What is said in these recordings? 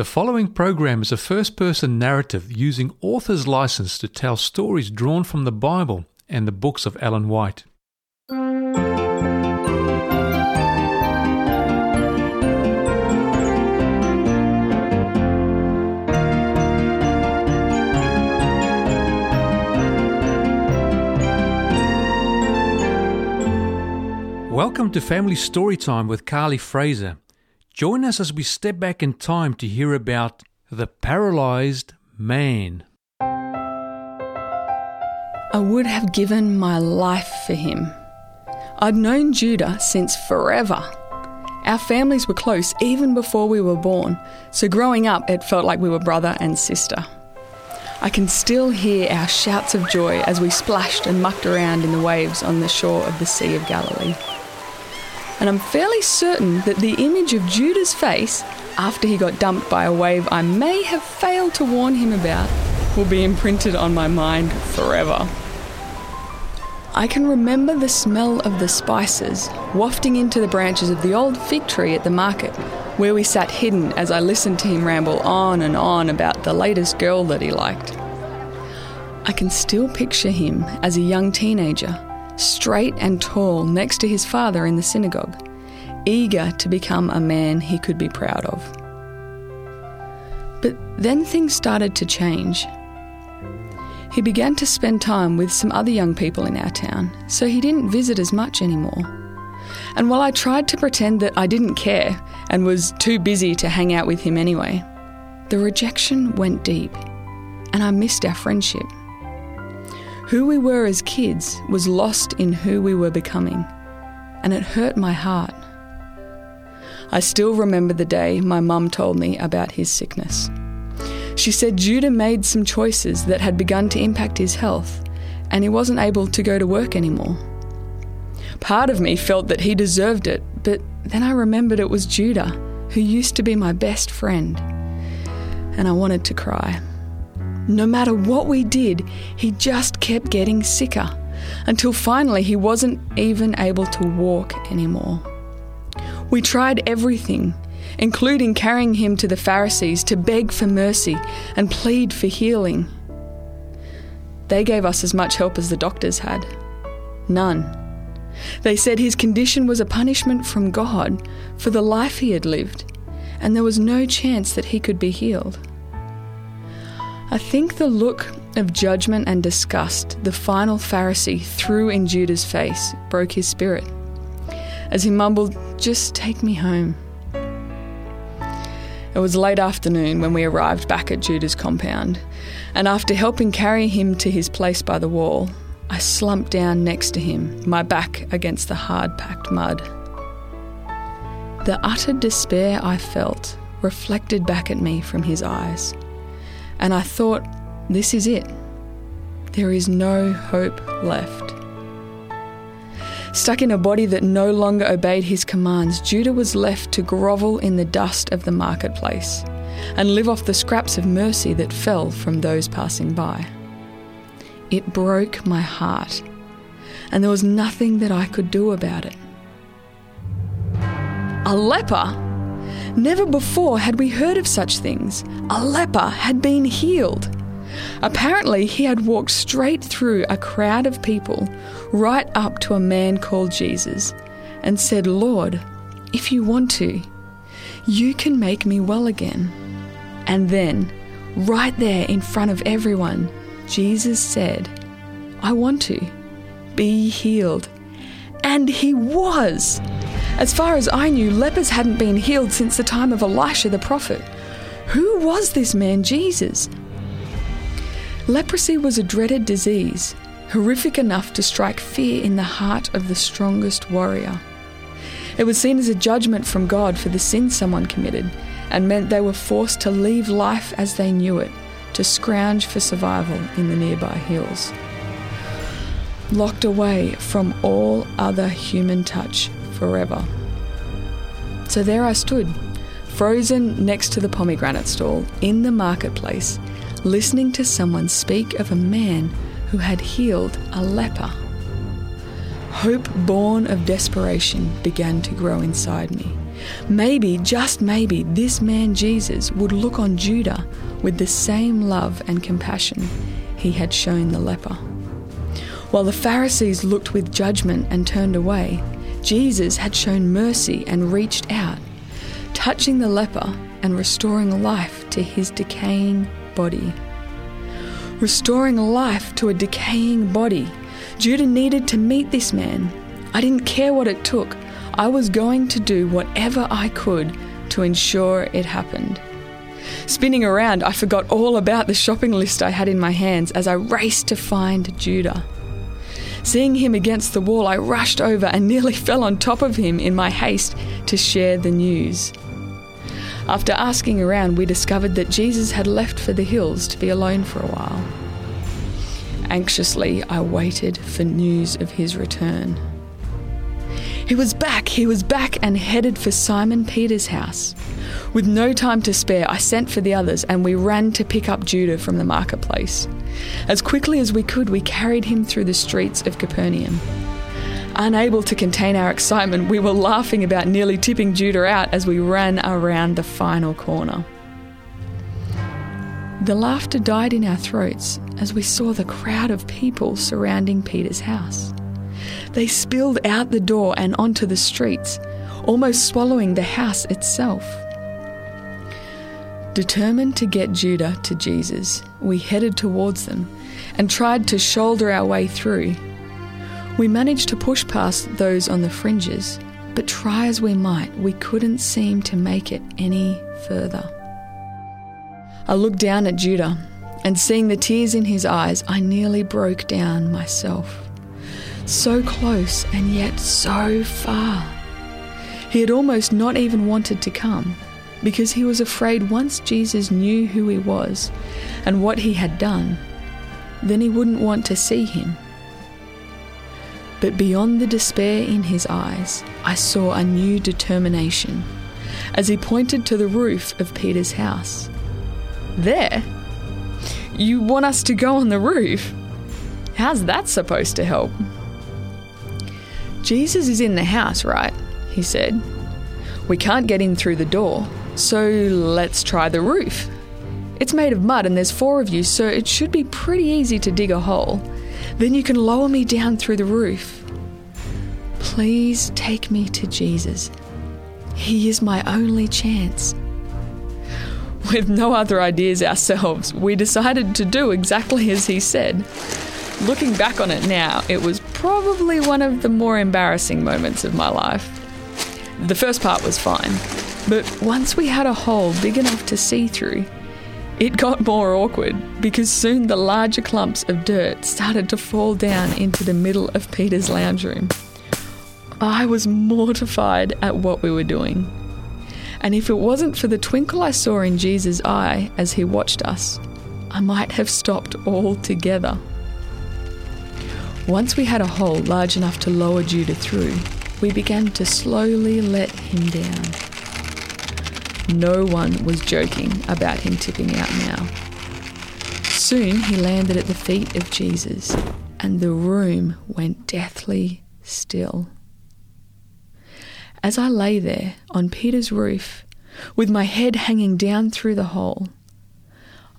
The following program is a first person narrative using author's license to tell stories drawn from the Bible and the books of Ellen White. Welcome to Family Storytime with Carly Fraser. Join us as we step back in time to hear about the paralyzed man. I would have given my life for him. I'd known Judah since forever. Our families were close even before we were born, so growing up it felt like we were brother and sister. I can still hear our shouts of joy as we splashed and mucked around in the waves on the shore of the Sea of Galilee and I'm fairly certain that the image of Judah's face after he got dumped by a wave I may have failed to warn him about will be imprinted on my mind forever. I can remember the smell of the spices wafting into the branches of the old fig tree at the market, where we sat hidden as I listened to him ramble on and on about the latest girl that he liked. I can still picture him as a young teenager straight and tall next to his father in the synagogue, eager to become a man he could be proud of. But then things started to change. He began to spend time with some other young people in our town, so he didn't visit as much anymore. And while I tried to pretend that I didn't care and was too busy to hang out with him anyway, the rejection went deep, and I missed our friendship. Who we were as kids was lost in who we were becoming, and it hurt my heart. I still remember the day my mum told me about his sickness. She said Judah made some choices that had begun to impact his health, and he wasn't able to go to work anymore. Part of me felt that he deserved it, but then I remembered it was Judah, who used to be my best friend, and I wanted to cry. No matter what we did, he just kept getting sicker until finally he wasn't even able to walk anymore. We tried everything, including carrying him to the Pharisees to beg for mercy and plead for healing. They gave us as much help as the doctors had. None. They said his condition was a punishment from God for the life he had lived, and there was no chance that he could be healed. I think the look of judgment and disgust the final Pharisee threw in Judah's face broke his spirit. As he mumbled, Just take me home. It was late afternoon when we arrived back at Judah's compound, and after helping carry him to his place by the wall, I slumped down next to him, my back against the hard packed mud. The utter despair I felt reflected back at me from his eyes. And I thought, this is it. There is no hope left. Stuck in a body that no longer obeyed his commands, Judah was left to grovel in the dust of the marketplace and live off the scraps of mercy that fell from those passing by. It broke my heart, and there was nothing that I could do about it. A leper? Never before had we heard of such things. A leper had been healed. Apparently, he had walked straight through a crowd of people, right up to a man called Jesus, and said, Lord, if you want to, you can make me well again. And then, right there in front of everyone, Jesus said, I want to. Be healed. And he was. As far as I knew, lepers hadn't been healed since the time of Elisha the prophet. Who was this man, Jesus? Leprosy was a dreaded disease, horrific enough to strike fear in the heart of the strongest warrior. It was seen as a judgment from God for the sin someone committed and meant they were forced to leave life as they knew it to scrounge for survival in the nearby hills. Locked away from all other human touch forever. So there I stood, frozen next to the pomegranate stall in the marketplace, listening to someone speak of a man who had healed a leper. Hope born of desperation began to grow inside me, Maybe, just maybe, this man Jesus would look on Judah with the same love and compassion he had shown the leper. While the Pharisees looked with judgment and turned away, Jesus had shown mercy and reached out, touching the leper and restoring life to his decaying body. Restoring life to a decaying body. Judah needed to meet this man. I didn't care what it took. I was going to do whatever I could to ensure it happened. Spinning around, I forgot all about the shopping list I had in my hands as I raced to find Judah. Seeing him against the wall, I rushed over and nearly fell on top of him in my haste to share the news. After asking around, we discovered that Jesus had left for the hills to be alone for a while. Anxiously, I waited for news of his return. He was back, he was back and headed for Simon Peter's house. With no time to spare, I sent for the others and we ran to pick up Judah from the marketplace. As quickly as we could, we carried him through the streets of Capernaum. Unable to contain our excitement, we were laughing about nearly tipping Judah out as we ran around the final corner. The laughter died in our throats as we saw the crowd of people surrounding Peter's house. They spilled out the door and onto the streets, almost swallowing the house itself. Determined to get Judah to Jesus, we headed towards them and tried to shoulder our way through. We managed to push past those on the fringes, but try as we might, we couldn't seem to make it any further. I looked down at Judah, and seeing the tears in his eyes, I nearly broke down myself so close and yet so far. He had almost not even wanted to come because he was afraid once Jesus knew who he was and what he had done, then he wouldn't want to see him. But beyond the despair in his eyes, I saw a new determination as he pointed to the roof of Peter's house. There? You want us to go on the roof? How's that supposed to help? Jesus is in the house, right? He said. We can't get in through the door, so let's try the roof. It's made of mud and there's four of you, so it should be pretty easy to dig a hole. Then you can lower me down through the roof. Please take me to Jesus. He is my only chance. With no other ideas ourselves, we decided to do exactly as he said. Looking back on it now, it was probably one of the more embarrassing moments of my life. The first part was fine, but once we had a hole big enough to see through, it got more awkward because soon the larger clumps of dirt started to fall down into the middle of Peter's lounge room. I was mortified at what we were doing. And if it wasn't for the twinkle I saw in Jesus' eye as he watched us, I might have stopped altogether. Once we had a hole large enough to lower Judah through, we began to slowly let him down. No one was joking about him tipping out now. Soon he landed at the feet of Jesus, and the room went deathly still. As I lay there on Peter's roof, with my head hanging down through the hole,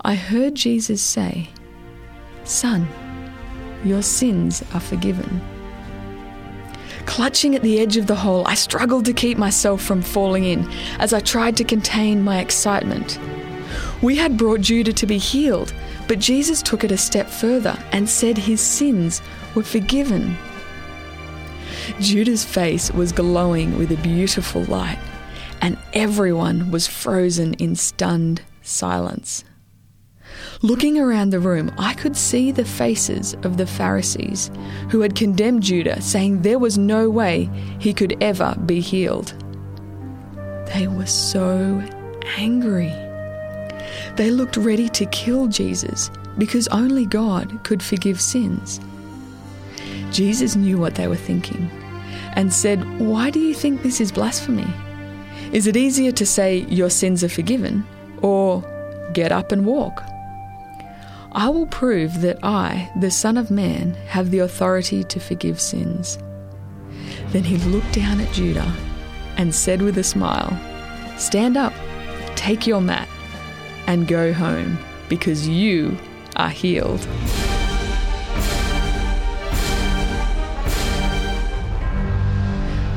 I heard Jesus say, Son, your sins are forgiven. Clutching at the edge of the hole, I struggled to keep myself from falling in as I tried to contain my excitement. We had brought Judah to be healed, but Jesus took it a step further and said his sins were forgiven. Judah's face was glowing with a beautiful light, and everyone was frozen in stunned silence. Looking around the room, I could see the faces of the Pharisees who had condemned Judah, saying there was no way he could ever be healed. They were so angry. They looked ready to kill Jesus because only God could forgive sins. Jesus knew what they were thinking and said, Why do you think this is blasphemy? Is it easier to say, Your sins are forgiven, or get up and walk? I will prove that I, the Son of Man, have the authority to forgive sins. Then he looked down at Judah and said with a smile, Stand up, take your mat, and go home because you are healed.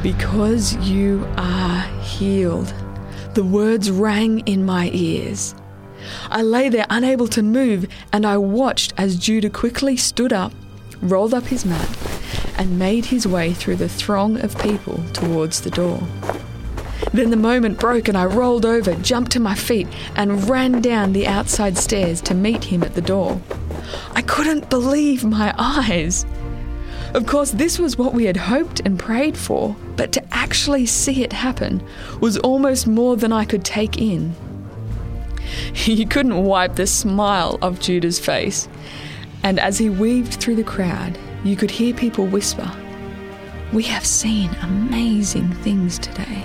Because you are healed. The words rang in my ears. I lay there unable to move, and I watched as Judah quickly stood up, rolled up his mat, and made his way through the throng of people towards the door. Then the moment broke, and I rolled over, jumped to my feet, and ran down the outside stairs to meet him at the door. I couldn't believe my eyes. Of course, this was what we had hoped and prayed for, but to actually see it happen was almost more than I could take in. You couldn't wipe the smile off Judah's face, and as he weaved through the crowd, you could hear people whisper, We have seen amazing things today.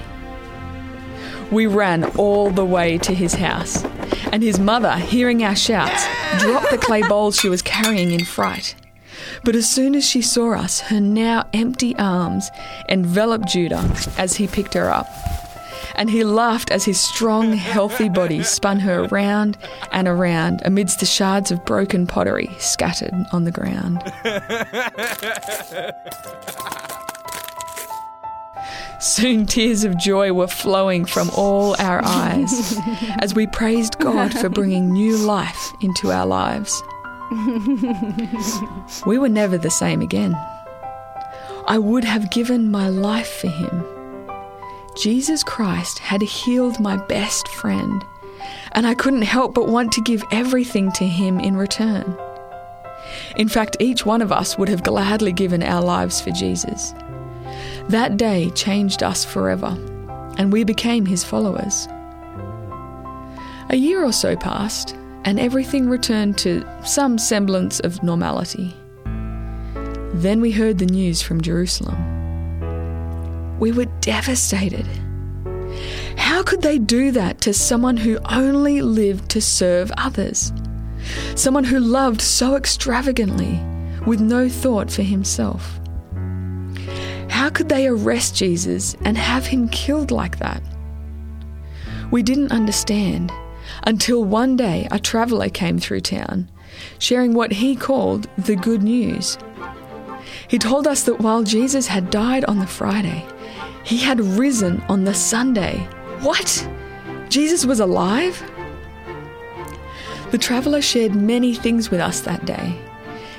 We ran all the way to his house, and his mother, hearing our shouts, dropped the clay bowls she was carrying in fright. But as soon as she saw us, her now empty arms enveloped Judah as he picked her up. And he laughed as his strong, healthy body spun her around and around amidst the shards of broken pottery scattered on the ground. Soon tears of joy were flowing from all our eyes as we praised God for bringing new life into our lives. we were never the same again. I would have given my life for him. Jesus Christ had healed my best friend, and I couldn't help but want to give everything to him in return. In fact, each one of us would have gladly given our lives for Jesus. That day changed us forever, and we became his followers. A year or so passed, and everything returned to some semblance of normality. Then we heard the news from Jerusalem. We were devastated. How could they do that to someone who only lived to serve others? Someone who loved so extravagantly with no thought for himself? How could they arrest Jesus and have him killed like that? We didn't understand until one day a traveller came through town, sharing what he called the good news. He told us that while Jesus had died on the Friday, he had risen on the Sunday. What? Jesus was alive? The traveller shared many things with us that day.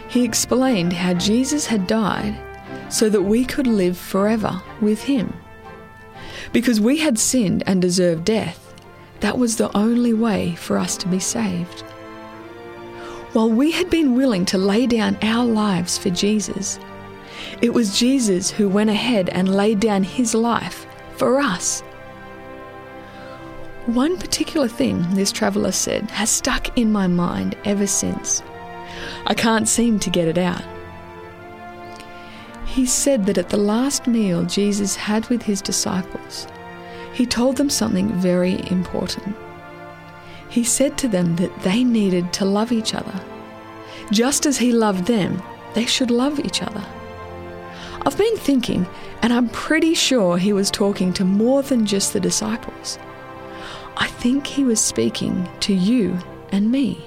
He explained how Jesus had died so that we could live forever with Him. Because we had sinned and deserved death, that was the only way for us to be saved. While we had been willing to lay down our lives for Jesus, it was Jesus who went ahead and laid down His life for us. One particular thing this traveller said has stuck in my mind ever since. I can't seem to get it out. He said that at the last meal Jesus had with his disciples, he told them something very important. He said to them that they needed to love each other. Just as he loved them, they should love each other. I've been thinking, and I'm pretty sure he was talking to more than just the disciples. I think he was speaking to you and me.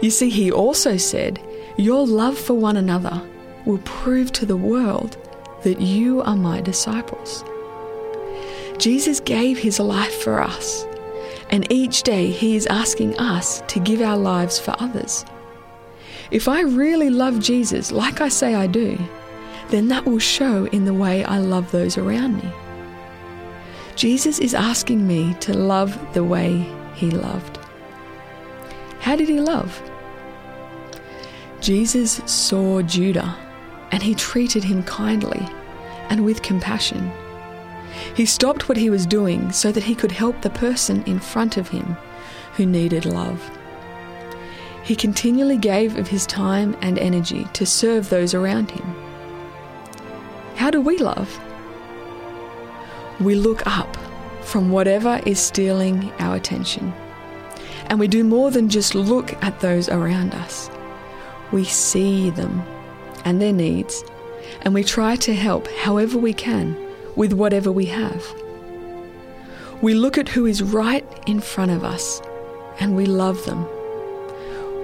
You see, he also said, Your love for one another will prove to the world that you are my disciples. Jesus gave his life for us, and each day he is asking us to give our lives for others. If I really love Jesus like I say I do, then that will show in the way I love those around me. Jesus is asking me to love the way he loved. How did he love? Jesus saw Judah and he treated him kindly and with compassion. He stopped what he was doing so that he could help the person in front of him who needed love. He continually gave of his time and energy to serve those around him. How do we love? We look up from whatever is stealing our attention. And we do more than just look at those around us. We see them and their needs, and we try to help however we can with whatever we have. We look at who is right in front of us and we love them.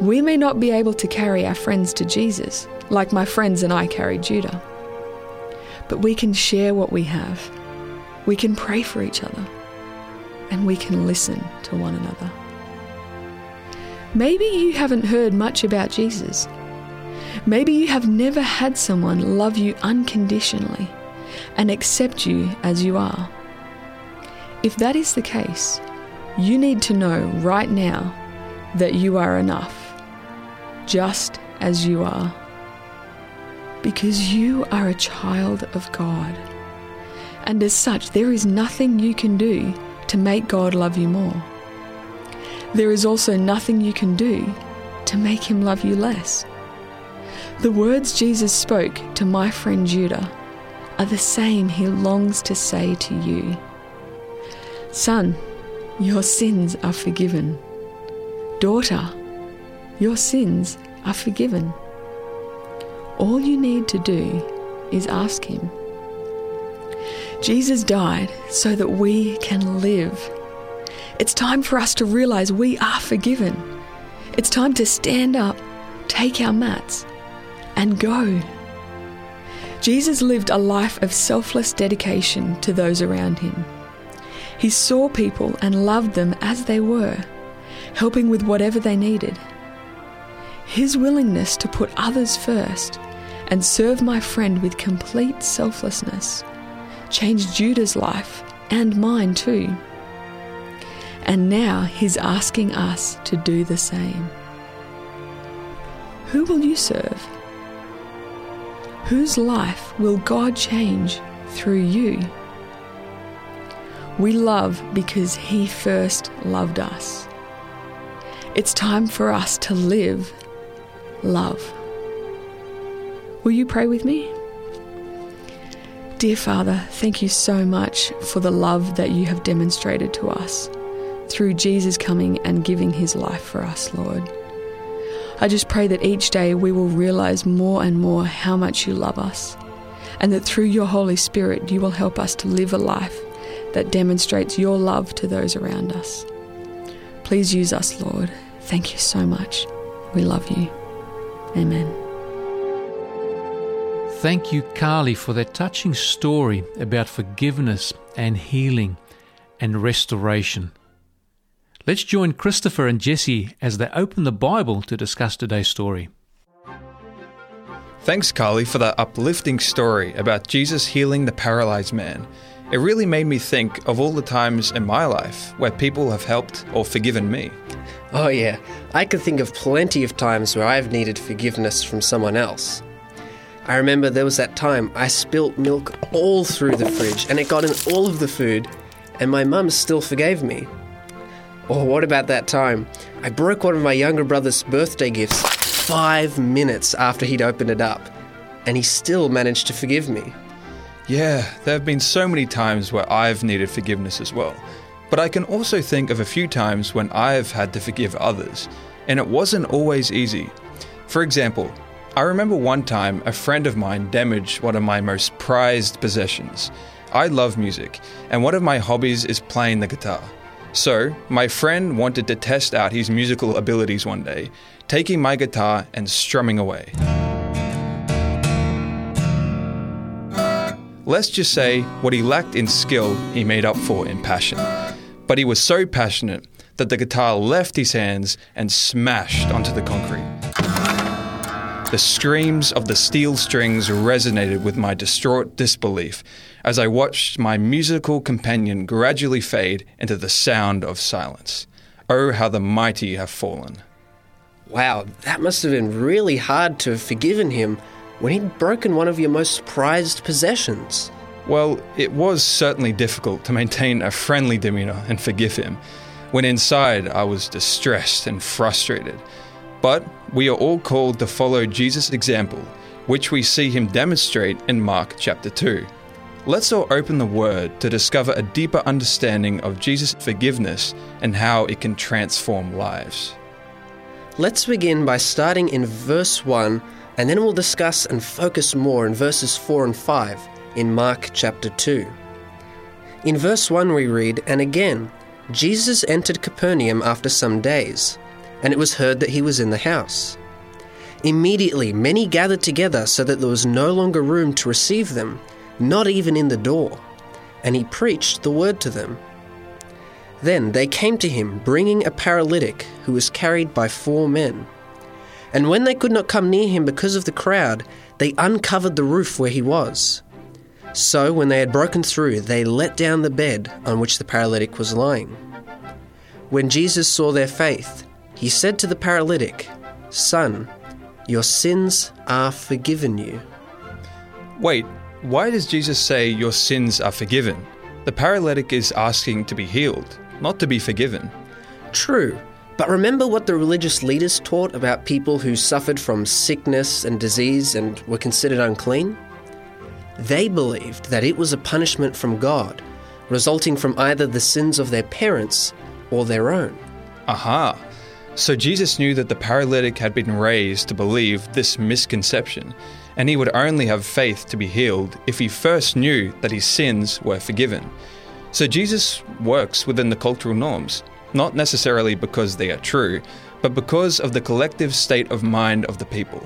We may not be able to carry our friends to Jesus, like my friends and I carried Judah, but we can share what we have. We can pray for each other and we can listen to one another. Maybe you haven't heard much about Jesus. Maybe you have never had someone love you unconditionally and accept you as you are. If that is the case, you need to know right now that you are enough, just as you are. Because you are a child of God. And as such, there is nothing you can do to make God love you more. There is also nothing you can do to make him love you less. The words Jesus spoke to my friend Judah are the same he longs to say to you Son, your sins are forgiven. Daughter, your sins are forgiven. All you need to do is ask Him. Jesus died so that we can live. It's time for us to realize we are forgiven. It's time to stand up, take our mats, and go. Jesus lived a life of selfless dedication to those around him. He saw people and loved them as they were, helping with whatever they needed. His willingness to put others first and serve my friend with complete selflessness changed Judah's life and mine too. And now he's asking us to do the same. Who will you serve? Whose life will God change through you? We love because He first loved us. It's time for us to live love. Will you pray with me? Dear Father, thank you so much for the love that you have demonstrated to us through Jesus coming and giving his life for us, Lord. I just pray that each day we will realize more and more how much you love us, and that through your Holy Spirit you will help us to live a life that demonstrates your love to those around us. Please use us, Lord. Thank you so much. We love you. Amen. Thank you, Carly, for that touching story about forgiveness and healing and restoration. Let's join Christopher and Jesse as they open the Bible to discuss today's story. Thanks, Carly, for that uplifting story about Jesus healing the paralyzed man. It really made me think of all the times in my life where people have helped or forgiven me. Oh, yeah. I can think of plenty of times where I've needed forgiveness from someone else. I remember there was that time I spilt milk all through the fridge and it got in all of the food, and my mum still forgave me. Or what about that time? I broke one of my younger brother's birthday gifts five minutes after he'd opened it up, and he still managed to forgive me. Yeah, there have been so many times where I've needed forgiveness as well. But I can also think of a few times when I've had to forgive others, and it wasn't always easy. For example, I remember one time a friend of mine damaged one of my most prized possessions. I love music, and one of my hobbies is playing the guitar. So, my friend wanted to test out his musical abilities one day, taking my guitar and strumming away. Let's just say what he lacked in skill, he made up for in passion. But he was so passionate that the guitar left his hands and smashed onto the concrete. The screams of the steel strings resonated with my distraught disbelief as I watched my musical companion gradually fade into the sound of silence. Oh, how the mighty have fallen. Wow, that must have been really hard to have forgiven him when he'd broken one of your most prized possessions. Well, it was certainly difficult to maintain a friendly demeanor and forgive him, when inside I was distressed and frustrated. But we are all called to follow Jesus' example, which we see him demonstrate in Mark chapter 2. Let's all open the Word to discover a deeper understanding of Jesus' forgiveness and how it can transform lives. Let's begin by starting in verse 1, and then we'll discuss and focus more in verses 4 and 5 in Mark chapter 2. In verse 1, we read, And again, Jesus entered Capernaum after some days, and it was heard that he was in the house. Immediately, many gathered together so that there was no longer room to receive them, not even in the door. And he preached the word to them. Then they came to him, bringing a paralytic who was carried by four men. And when they could not come near him because of the crowd, they uncovered the roof where he was. So, when they had broken through, they let down the bed on which the paralytic was lying. When Jesus saw their faith, he said to the paralytic, Son, your sins are forgiven you. Wait, why does Jesus say your sins are forgiven? The paralytic is asking to be healed, not to be forgiven. True, but remember what the religious leaders taught about people who suffered from sickness and disease and were considered unclean? They believed that it was a punishment from God, resulting from either the sins of their parents or their own. Aha! So Jesus knew that the paralytic had been raised to believe this misconception, and he would only have faith to be healed if he first knew that his sins were forgiven. So Jesus works within the cultural norms, not necessarily because they are true, but because of the collective state of mind of the people.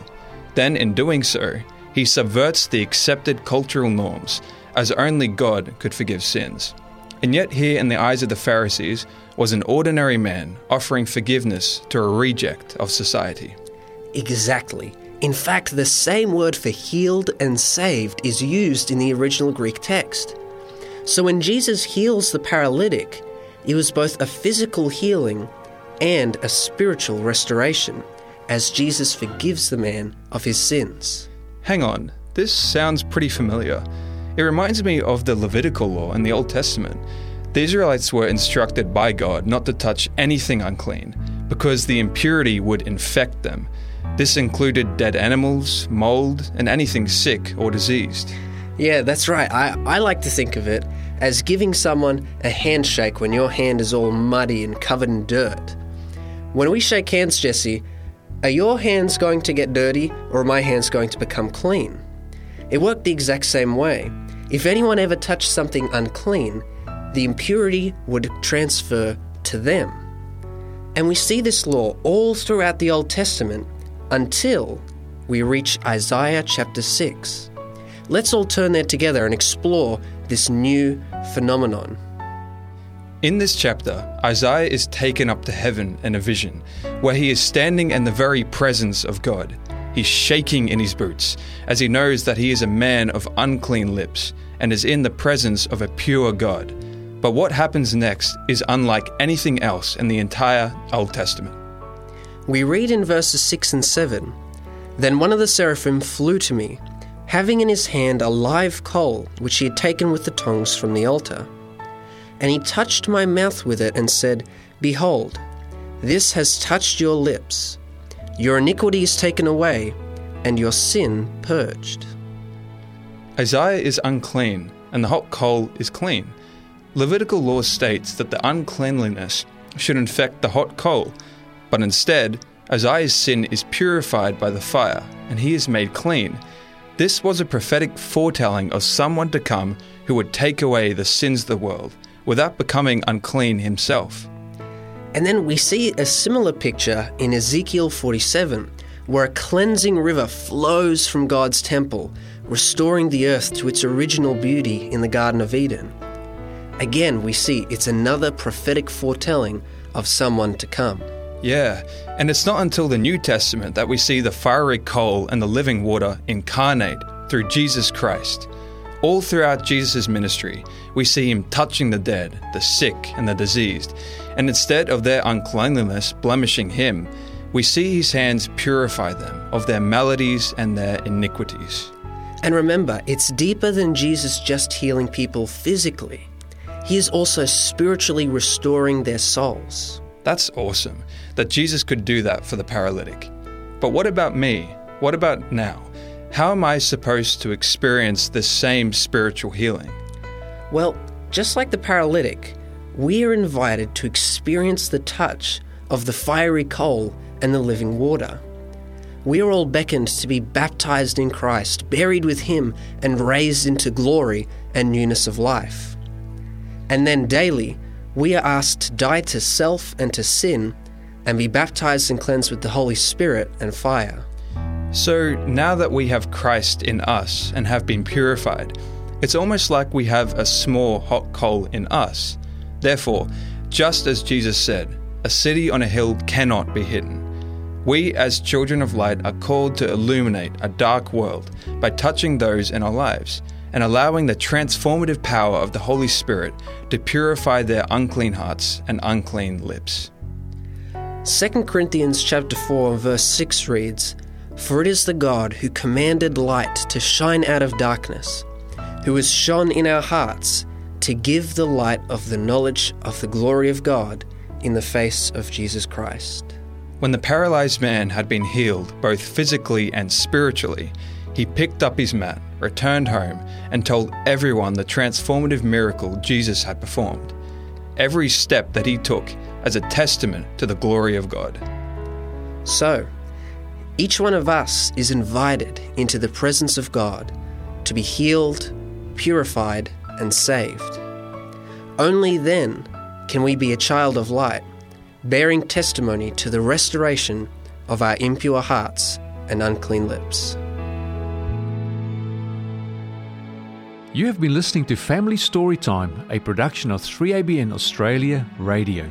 Then, in doing so, he subverts the accepted cultural norms, as only God could forgive sins. And yet, here in the eyes of the Pharisees was an ordinary man offering forgiveness to a reject of society. Exactly. In fact, the same word for healed and saved is used in the original Greek text. So when Jesus heals the paralytic, it was both a physical healing and a spiritual restoration, as Jesus forgives the man of his sins. Hang on, this sounds pretty familiar. It reminds me of the Levitical law in the Old Testament. The Israelites were instructed by God not to touch anything unclean, because the impurity would infect them. This included dead animals, mold, and anything sick or diseased. Yeah, that's right. I, I like to think of it as giving someone a handshake when your hand is all muddy and covered in dirt. When we shake hands, Jesse, are your hands going to get dirty or are my hands going to become clean? It worked the exact same way. If anyone ever touched something unclean, the impurity would transfer to them. And we see this law all throughout the Old Testament until we reach Isaiah chapter 6. Let's all turn there together and explore this new phenomenon. In this chapter, Isaiah is taken up to heaven in a vision, where he is standing in the very presence of God. He's shaking in his boots, as he knows that he is a man of unclean lips and is in the presence of a pure God. But what happens next is unlike anything else in the entire Old Testament. We read in verses 6 and 7 Then one of the seraphim flew to me, having in his hand a live coal which he had taken with the tongs from the altar. And he touched my mouth with it and said, Behold, this has touched your lips. Your iniquity is taken away, and your sin purged. Isaiah is unclean, and the hot coal is clean. Levitical law states that the uncleanliness should infect the hot coal, but instead, Isaiah's sin is purified by the fire, and he is made clean. This was a prophetic foretelling of someone to come who would take away the sins of the world without becoming unclean himself. And then we see a similar picture in Ezekiel 47, where a cleansing river flows from God's temple, restoring the earth to its original beauty in the Garden of Eden. Again, we see it's another prophetic foretelling of someone to come. Yeah, and it's not until the New Testament that we see the fiery coal and the living water incarnate through Jesus Christ. All throughout Jesus' ministry, we see him touching the dead, the sick, and the diseased, and instead of their uncleanliness blemishing him, we see his hands purify them of their maladies and their iniquities. And remember, it's deeper than Jesus just healing people physically. He is also spiritually restoring their souls. That's awesome that Jesus could do that for the paralytic. But what about me? What about now? How am I supposed to experience this same spiritual healing? Well, just like the paralytic, we are invited to experience the touch of the fiery coal and the living water. We are all beckoned to be baptized in Christ, buried with Him, and raised into glory and newness of life. And then daily, we are asked to die to self and to sin and be baptized and cleansed with the Holy Spirit and fire. So now that we have Christ in us and have been purified, it's almost like we have a small hot coal in us. Therefore, just as Jesus said, a city on a hill cannot be hidden. We, as children of light, are called to illuminate a dark world by touching those in our lives and allowing the transformative power of the Holy Spirit to purify their unclean hearts and unclean lips. 2 Corinthians chapter 4 verse 6 reads, For it is the God who commanded light to shine out of darkness, who has shone in our hearts to give the light of the knowledge of the glory of God in the face of Jesus Christ. When the paralyzed man had been healed both physically and spiritually, he picked up his mat, returned home, and told everyone the transformative miracle Jesus had performed. Every step that he took as a testament to the glory of God. So, each one of us is invited into the presence of God to be healed, purified, and saved. Only then can we be a child of light, bearing testimony to the restoration of our impure hearts and unclean lips. You have been listening to Family Storytime, a production of 3ABN Australia Radio.